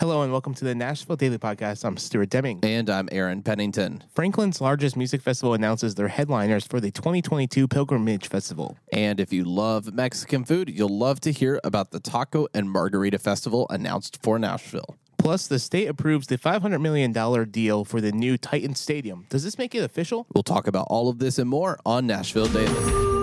Hello and welcome to the Nashville Daily Podcast. I'm Stuart Deming. And I'm Aaron Pennington. Franklin's largest music festival announces their headliners for the 2022 Pilgrimage Festival. And if you love Mexican food, you'll love to hear about the Taco and Margarita Festival announced for Nashville. Plus, the state approves the $500 million deal for the new Titan Stadium. Does this make it official? We'll talk about all of this and more on Nashville Daily.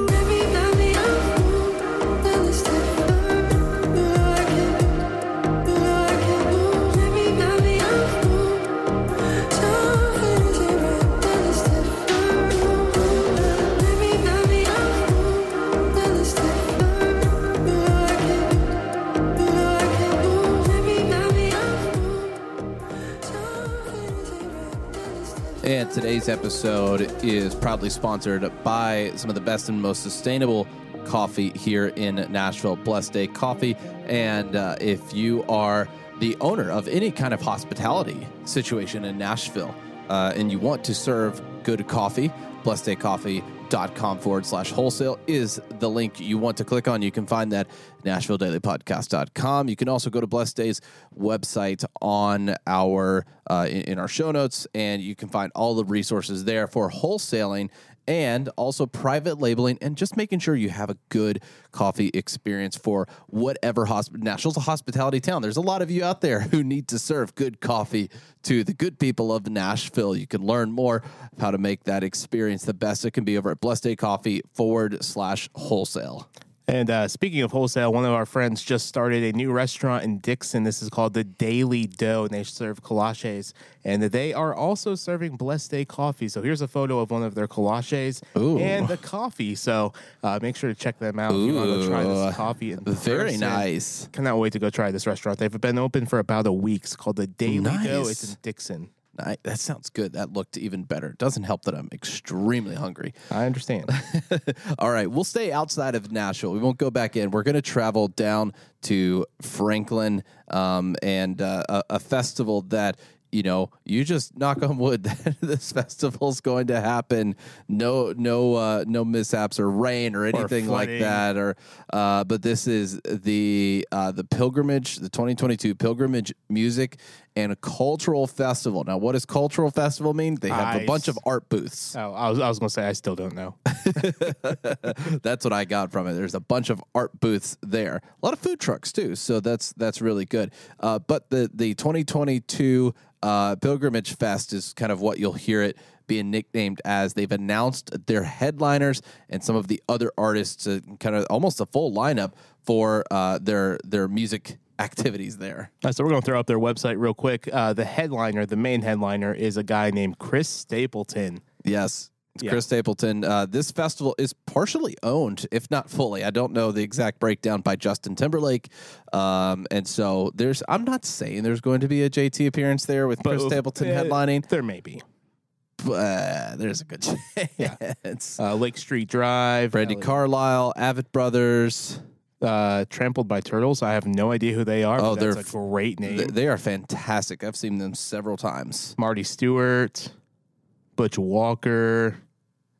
Today's episode is proudly sponsored by some of the best and most sustainable coffee here in Nashville, Blessed Day Coffee. And uh, if you are the owner of any kind of hospitality situation in Nashville uh, and you want to serve good coffee, Blessed Day Coffee dot com forward slash wholesale is the link you want to click on. You can find that NashvilleDailyPodcast.com. You can also go to Blessed Days website on our uh, in, in our show notes, and you can find all the resources there for wholesaling and also private labeling and just making sure you have a good coffee experience for whatever hospital. Nashville's a hospitality town. There's a lot of you out there who need to serve good coffee to the good people of Nashville. You can learn more how to make that experience the best it can be over at Blessed Day Coffee forward slash wholesale. And uh, speaking of wholesale, one of our friends just started a new restaurant in Dickson. This is called the Daily Dough, and they serve kolaches. And they are also serving Blessed Day coffee. So here's a photo of one of their kolaches Ooh. and the coffee. So uh, make sure to check them out if you want to try this coffee. in Very person. nice. Cannot wait to go try this restaurant. They've been open for about a week. It's called the Daily Dough. It's in Dickson. I, that sounds good. That looked even better. Doesn't help that I'm extremely hungry. I understand. All right, we'll stay outside of Nashville. We won't go back in. We're going to travel down to Franklin um, and uh, a, a festival that you know you just knock on wood that this festival's going to happen. No, no, uh, no mishaps or rain or anything like that. Or, uh, but this is the uh, the pilgrimage, the 2022 pilgrimage music and a cultural festival. Now, what does cultural festival mean? They have I a bunch s- of art booths. oh, I was, I was going to say, I still don't know. that's what I got from it. There's a bunch of art booths there, a lot of food trucks too. So that's that's really good. Uh, but the the 2022 uh, Pilgrimage Fest is kind of what you'll hear it being nicknamed as. They've announced their headliners and some of the other artists, uh, kind of almost a full lineup for uh, their their music activities there. Uh, so we're going to throw up their website real quick. Uh, the headliner, the main headliner, is a guy named Chris Stapleton. Yes. It's Yeah. Chris Stapleton. Uh, this festival is partially owned, if not fully. I don't know the exact breakdown by Justin Timberlake. Um, and so there's, I'm not saying there's going to be a JT appearance there with Chris But, Stapleton uh, headlining, There may be. but uh, there's a good chance. Uh, Lake Street Dive. Brandi Carlile, Avett Brothers. Uh, Trampled by Turtles. I have no idea who they are. Oh, but that's they're a great name. Th- they are fantastic. I've seen them several times. Marty Stuart, Butch Walker.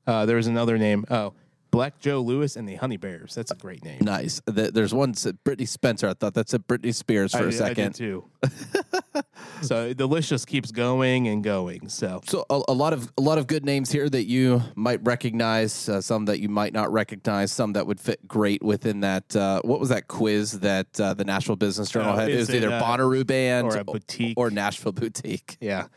Uh, there was another name. Oh, Black Joe Lewis and the Honey Bears. That's a great name. Nice. Th- There's one, said Brittney Spencer. I thought that said Britney Spears for a I did second. too. so the list just keeps going and going. So So a, a lot of a lot of good names here that you might recognize, uh, some that you might not recognize, some that would fit great within that. Uh, what was that quiz that uh, the Nashville Business Journal had? It was it, either uh, Bonnaroo Band or a boutique? or Nashville Boutique. yeah,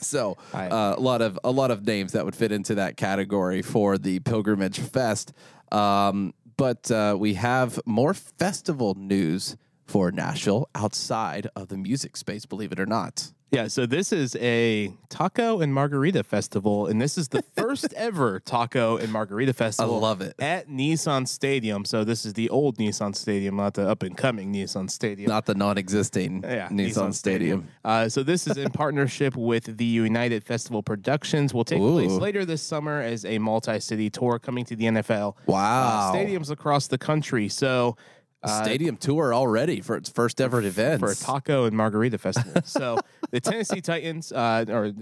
So uh, a lot of a lot of names that would fit into that category for the Pilgrimage Fest. Um, but uh, we have more festival news for Nashville outside of the music space. Believe it or not. yeah. So this is a taco and margarita festival, and this is the first ever taco and margarita festival. I love it. at Nissan Stadium. So this is the old Nissan Stadium, not the up and coming Nissan Stadium. Not the non-existing Yeah, Nissan, Stadium. Uh, so this is in partnership with the United Festival Productions. Will take Ooh. place later this summer as a multi-city tour coming to the NFL. Wow. Uh, stadiums across the country. So uh, stadium tour already for its first ever event. for a taco and margarita festival. so the Tennessee Titans, uh, or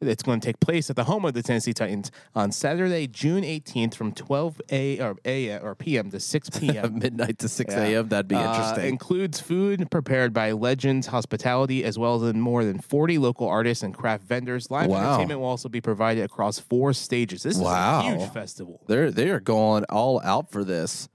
It's going to take place at the home of the Tennessee Titans on Saturday, June 18th from 12 a or a or p.m. to 6 p.m. Midnight to 6 Yeah. a.m. That'd be Uh, interesting. includes food prepared by Legends Hospitality, as well as more than 40 local artists and craft vendors. Live Wow. entertainment will also be provided across four stages. This Wow. is a huge festival. They're they are going all out for this.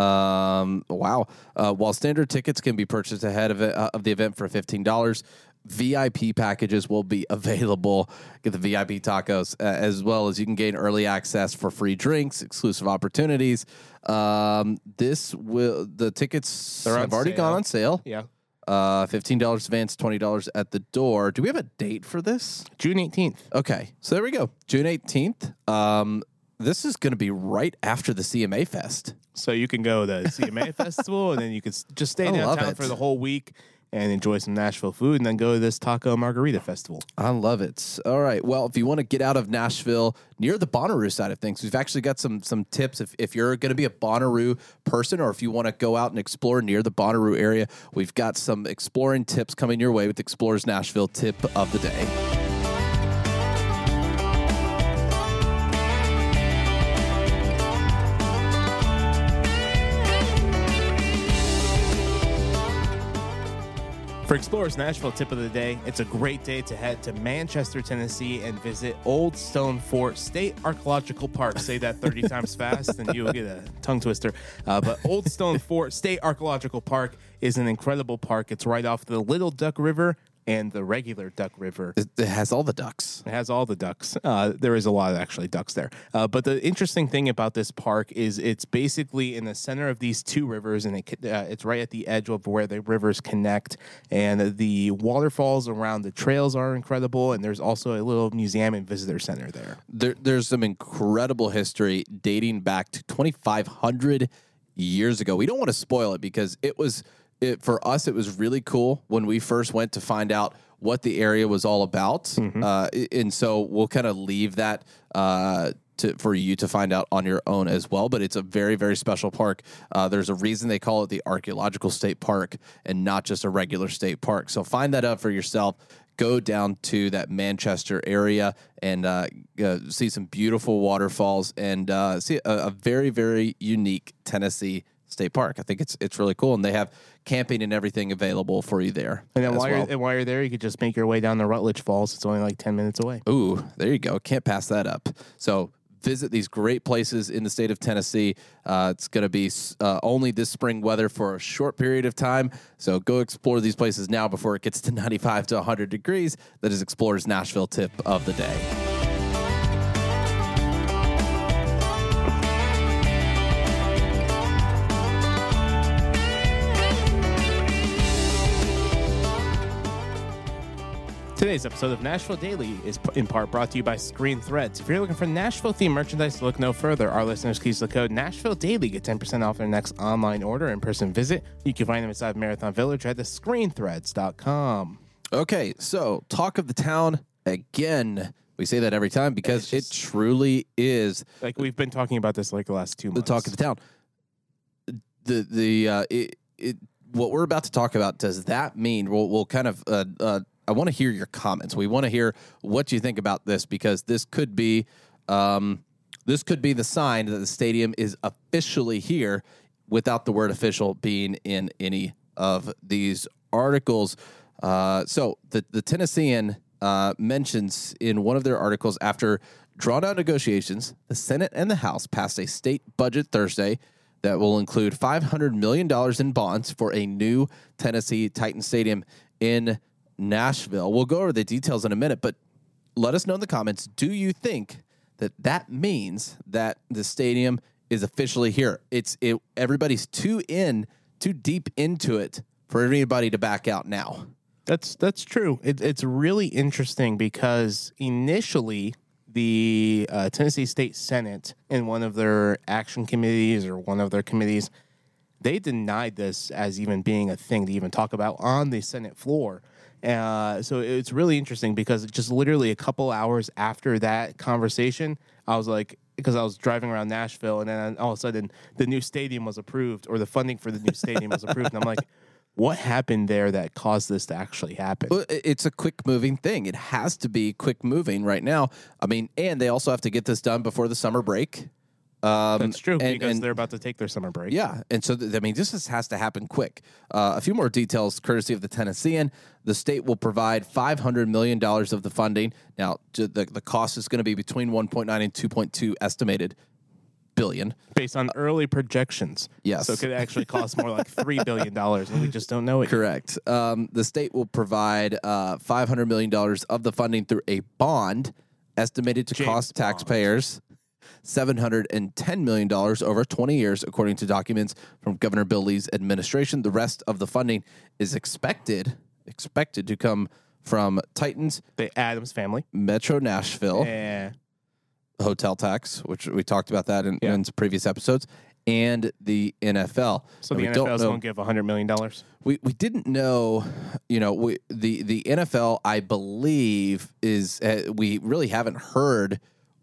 Um, wow. Uh, while standard tickets can be purchased ahead of it, uh, of the event for fifteen dollars, VIP packages will be available. Get the VIP tacos uh, as well as you can gain early access for free drinks, exclusive opportunities. Um, this will the tickets They're have already sale. gone on sale. Yeah. Uh, fifteen dollars advance, twenty dollars at the door. Do we have a date for this? June 18th. Okay, so there we go. June 18th. Um, this is going to be right after the CMA Fest. So you can go to the CMA Festival and then you can s- just stay I love downtown it. for the whole week and enjoy some Nashville food and then go to this Taco Margarita Festival. I love it. All right. Well, if you want to get out of Nashville near the Bonnaroo side of things, we've actually got some some tips. If, if you're going to be a Bonnaroo person or if you want to go out and explore near the Bonnaroo area, we've got some exploring tips coming your way with Explorers Nashville tip of the day. For Explorers Nashville tip of the day, it's a great day to head to Manchester, Tennessee and visit Old Stone Fort State Archaeological Park. Say that 30 times fast and you'll get a tongue twister. Uh, but Old Stone Fort State Archaeological Park is an incredible park. It's right off the Little Duck River and the regular Duck River. It, it has all the ducks. It has all the ducks. Uh, there is a lot of actually ducks there. Uh, but the interesting thing about this park is it's basically in the center of these two rivers, and it, uh, it's right at the edge of where the rivers connect. And the waterfalls around the trails are incredible. And there's also a little museum and visitor center there. there, there's some incredible history dating back to 2,500 years ago. We don't want to spoil it because it was it for us. It was really cool when we first went to find out what the area was all about, uh, and so we'll kind of leave that. Uh, to, for you to find out on your own as well, but it's a very, very special park. Uh, there's a reason they call it the Archaeological State Park and not just a regular state park. So find that out for yourself go down to that Manchester area and uh, uh, see some beautiful waterfalls and uh, see a, a very very unique Tennessee state park. I think it's it's really cool, and they have camping and everything available for you there. And then while, well. you're, and while you're there, you could just make your way down the Rutledge Falls. It's only like 10 minutes away. Ooh, there you go. Can't pass that up. So visit these great places in the state of Tennessee. Uh, it's going to be uh, only this spring weather for a short period of time. So go explore these places now before it gets to 95 to 100 degrees. That is Explorers Nashville tip of the day. Today's episode of Nashville Daily is in part brought to you by Screen Threads. If you're looking for Nashville themed merchandise, look no further. Our listeners can use the code Nashville Daily get 10% off their next online order in person visit. You can find them inside Marathon Village at the screenthreads.com. Okay, so talk of the town again. We say that every time because It's it truly is Like we've been talking about this like the last two months. the talk of the town. The the uh, it, it what we're about to talk about does that mean we'll we'll kind of uh, uh, I want to hear your comments. We want to hear what you think about this because this could be um, this could be the sign that the stadium is officially here without the word official being in any of these articles. Uh, so the the Tennessean uh, mentions in one of their articles after drawn out negotiations, the Senate and the House passed a state budget Thursday that will include $500 million in bonds for a new Tennessee Titan Stadium in Nashville. We'll go over the details in a minute, but let us know in the comments do you think that that means that the stadium is officially here? It's it, everybody's too in, too deep into it for anybody to back out now. That's that's true. It, it's really interesting because initially the uh, Tennessee State Senate in one of their action committees or one of their committees, they denied this as even being a thing to even talk about on the Senate floor. Uh, so it's really interesting because just literally a couple hours after that conversation, I was like, because I was driving around Nashville, and then all of a sudden the new stadium was approved, or the funding for the new stadium was approved, and I'm like, what happened there that caused this to actually happen? It's a quick moving thing. It has to be quick moving right now. I mean, and they also have to get this done before the summer break. Um, That's true and- because and- they're about to take their summer break. Yeah, and so th- I mean, this is, has to happen quick. Uh, a few more details, courtesy of the Tennessean. The state will provide five hundred million dollars of the funding. Now, the the cost is going to be between one point nine and two point two estimated billion. based on early projections. Yes. So it could actually cost more like $3 billion, and we just don't know it. yet. Correct. Um, the state will provide uh, five hundred million dollars of the funding through a bond estimated to James cost Bond. taxpayers. $710 million over 20 years, according to documents from Governor Bill Lee's administration. The rest of the funding is expected expected to come from Titans, The Adams family. Metro Nashville, Yeah. hotel tax, which we talked about that in, Yeah. in previous episodes, and the NFL. So And the NFL is going to give $100 million. we we didn't know, you know, we, the the NFL I believe is uh, we really haven't heard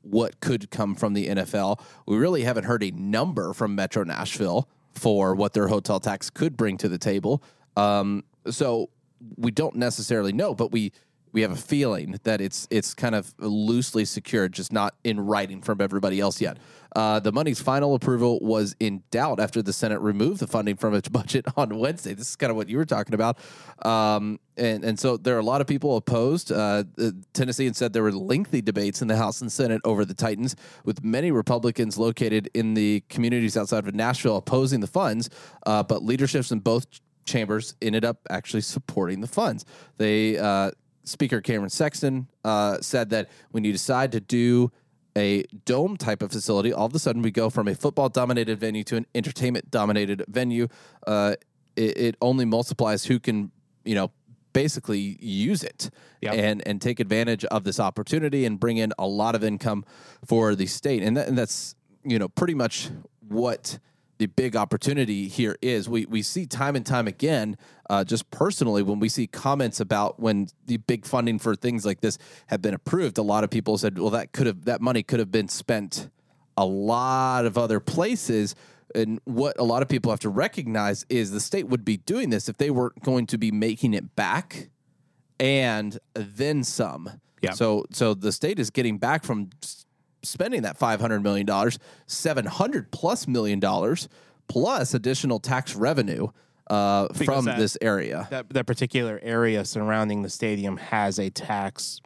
what could come from the NFL. We really haven't heard a number from Metro Nashville for what their hotel tax could bring to the table. Um, so we don't necessarily know, but we we have a feeling that it's it's kind of loosely secured, just not in writing from everybody else yet. Uh, the money's final approval was in doubt after the Senate removed the funding from its budget on Wednesday. This is kind of what you were talking about, um, and and so there are a lot of people opposed. Uh, Tennessee said there were lengthy debates in the House and Senate over the Titans, with many Republicans located in the communities outside of Nashville opposing the funds, uh, but leaderships in both chambers ended up actually supporting the funds. They uh, Speaker Cameron Sexton uh, said that when you decide to do a dome type of facility, all of a sudden we go from a football dominated venue to an entertainment dominated venue. Uh, it, it only multiplies who can, you know, basically use it Yep. and and take advantage of this opportunity and bring in a lot of income for the state. And, that, and that's you know pretty much what the big opportunity here is. We we see time and time again, uh, just personally, when we see comments about when the big funding for things like this have been approved, a lot of people said, "Well, that could have that money could have been spent a lot of other places." And what a lot of people have to recognize is the state would be doing this if they weren't going to be making it back and then some. Yeah. So so the state is getting back from spending that five hundred million dollars, seven hundred plus million dollars, plus additional tax revenue uh, from that- this area. That, that particular area surrounding the stadium has a tax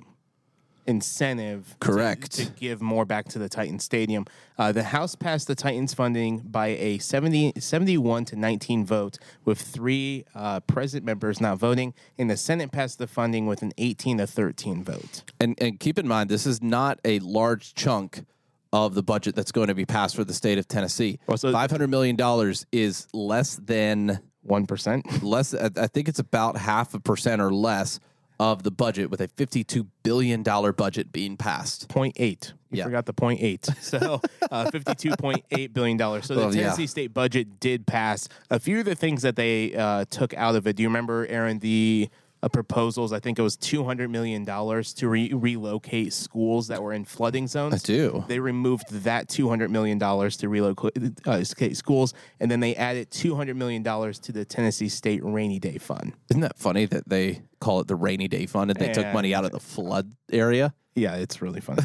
incentive Correct. to, give more back to the Titans Stadium. Uh, the House passed the Titans funding by a 70, 71 to 19 vote, with three uh, present members not voting, and the Senate passed the funding with an 18 to 13 vote. And and keep in mind, this is not a large chunk of the budget that's going to be passed for the state of Tennessee. Well, so- Five hundred million dollars is less than 1%. less. I think it's about half a percent or less of the budget, with a fifty-two billion dollar budget being passed. Point eight. You Yeah. forgot the point eight. So uh, fifty-two point eight billion dollars. So the Well, yeah. Tennessee state budget did pass. A few of the things that they uh, took out of it. Do you remember, Aaron? The proposals. I think it was two hundred million dollars to re- relocate schools that were in flooding zones. I do. They removed that two hundred million dollars to relocate uh, schools, and then they added two hundred million dollars to the Tennessee State Rainy Day Fund. Isn't that funny that they call it the rainy day fund and they took money out of the flood area? Yeah, it's really funny.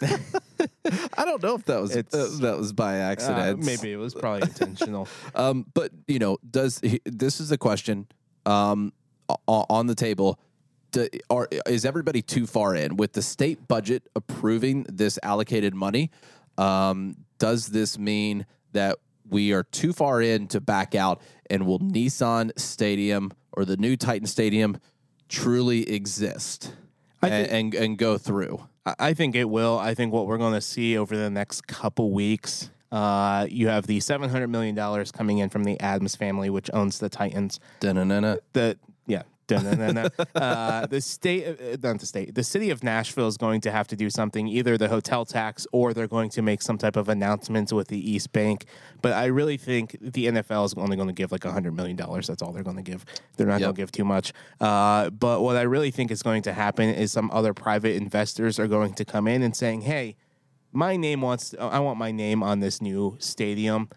I don't know if that was uh, that was by Uh, accident. maybe it was probably intentional. Um, but you know, does he- this is the question um, on the table? Do, are, is everybody too far in with the state budget approving this allocated money? Um, does this mean that we are too far in to back out? And will Nissan Stadium or the new Titan Stadium truly exist and, thi- and and go through? I- think it will. I think what we're going to see over the next couple weeks, uh, you have the seven hundred million dollars coming in from the Adams family, which owns the Titans. Dun-dun-dun-dun. The. Uh, the state, uh, not the state, the city of Nashville is going to have to do something, either the hotel tax or they're going to make some type of announcements with the East Bank. But I really think the NFL is only going to give like hundred million dollars. That's all they're going to give. They're not Yep. going to give too much. Uh, but what I really think is going to happen is some other private investors are going to come in and saying, "Hey, my name wants. I want my name on this new stadium."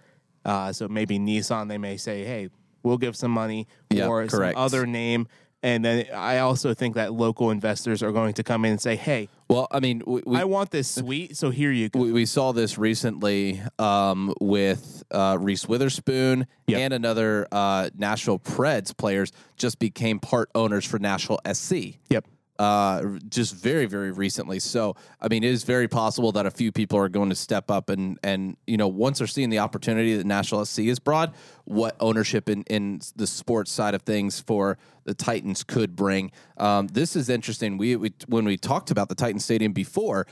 Uh, so maybe Nissan, they may say, "Hey, we'll give some money Yeah, or correct. some other name. And then I also think that local investors are going to come in and say, "Hey, Well, I mean, we, we, I want this suite, so here you go." we, we saw this recently um, with uh, Reese Witherspoon Yep. and another uh, Nashville Preds players just became part owners for Nashville SC. Yep. Uh, just very, very recently. So, I mean, it is very possible that a few people are going to step up and, and you know, once they're seeing the opportunity that Nashville SC is brought, what ownership in, in the sports side of things for the Titans could bring. Um, this is interesting. We, we when we talked about the Titan Stadium before,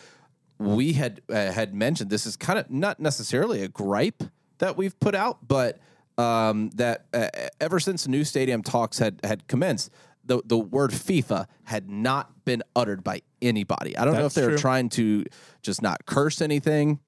we had uh, had mentioned this is kind of not necessarily a gripe that we've put out, but um, that uh, ever since new stadium talks had had commenced, the the word FIFA had not been uttered by anybody. I don't know if That's they were trying to just not curse anything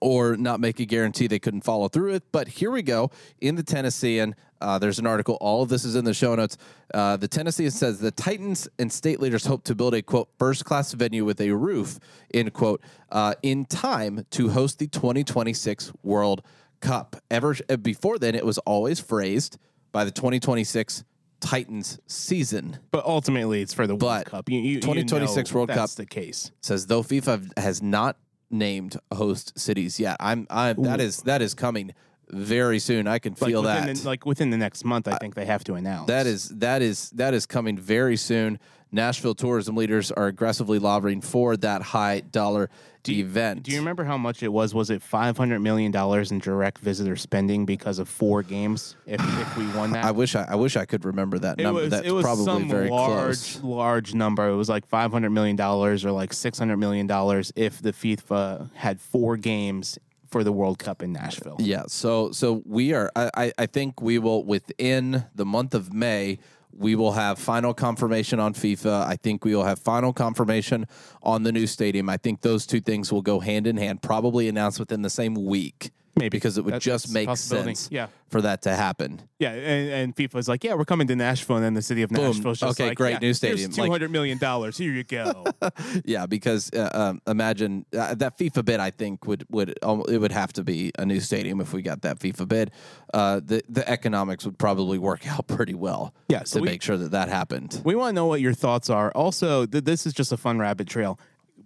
or not make a guarantee they couldn't follow through it. But here we go in the Tennessean. Uh, there's an article. All of this is in the show notes. Uh, the Tennessean says the Titans and state leaders hope to build a quote first class venue with a roof end quote uh, in time to host the 2026 World Cup. Ever before then, it was always phrased by the 2026 Titans season. But ultimately, it's for the But World Cup. You, you, you 2026 know World that's Cup. the case. says though FIFA has not named host cities yet. I'm I that is that is coming very soon. I can Like feel within that. the, like within the next month, I think they have to announce that is that is that is coming very soon. Nashville tourism leaders are aggressively lobbying for that high dollar event. Do you remember how much it was? Was it five hundred million dollars in direct visitor spending because of four games? If if we won that, I wish I, I wish I could remember that it number. was That's it was probably some very large close. large number. It was like five hundred million dollars or like six hundred million dollars if the FIFA had four games for the World Cup in Nashville. Yeah, so so we are. I- I think we will within the month of May. We will have final confirmation on FIFA. I think we will have final confirmation on the new stadium. I think those two things will go hand in hand. Probably announced within the same week, Maybe. because it would That- just make sense. Yeah. for that to happen. Yeah, and, and FIFA's like, yeah, we're coming to Nashville, and then the city of Boom. Nashville's just Okay, like, great, yeah, new stadium. Two hundred million dollars. Here you go. Yeah, because uh, um, imagine uh, that FIFA bid. I think would would um, it would have to be a new stadium if we got that FIFA bid. Uh, the the economics would probably work out pretty well. Yeah, so to we- make sure that that happened. We want to know what your thoughts are. Also, th- this is just a fun rabbit trail.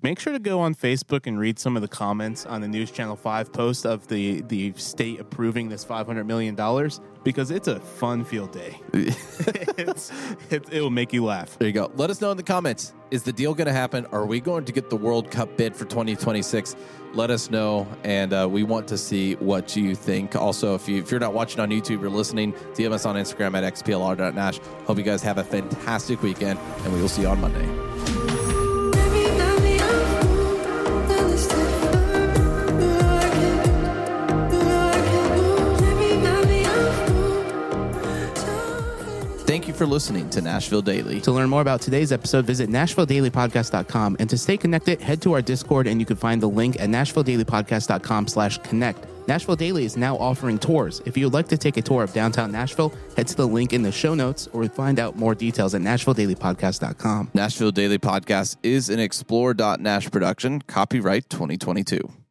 Make sure to go on Facebook and read some of the comments on the News Channel 5 post of the, the state approving this $500 million because it's a fun field day. it's, it, will make you laugh. There you go. Let us know in the comments. Is the deal going to happen? Are we going to get the World Cup bid for 2026? Let us know, and uh, we want to see what you think. Also, if, you, if you're not watching on YouTube, you're listening, DM us on Instagram at xplr.nash. Hope you guys have a fantastic weekend, and we will see you on Monday. For listening to Nashville Daily. To learn more about today's episode, visit NashvilleDailyPodcast.com. And to stay connected, head to our Discord and you can find the link at NashvilleDailyPodcast.com slash connect. Nashville Daily is now offering tours. If you would like to take a tour of downtown Nashville, head to the link in the show notes or find out more details at NashvilleDailyPodcast.com. Nashville Daily Podcast is an Explore.Nash production, copyright 2022.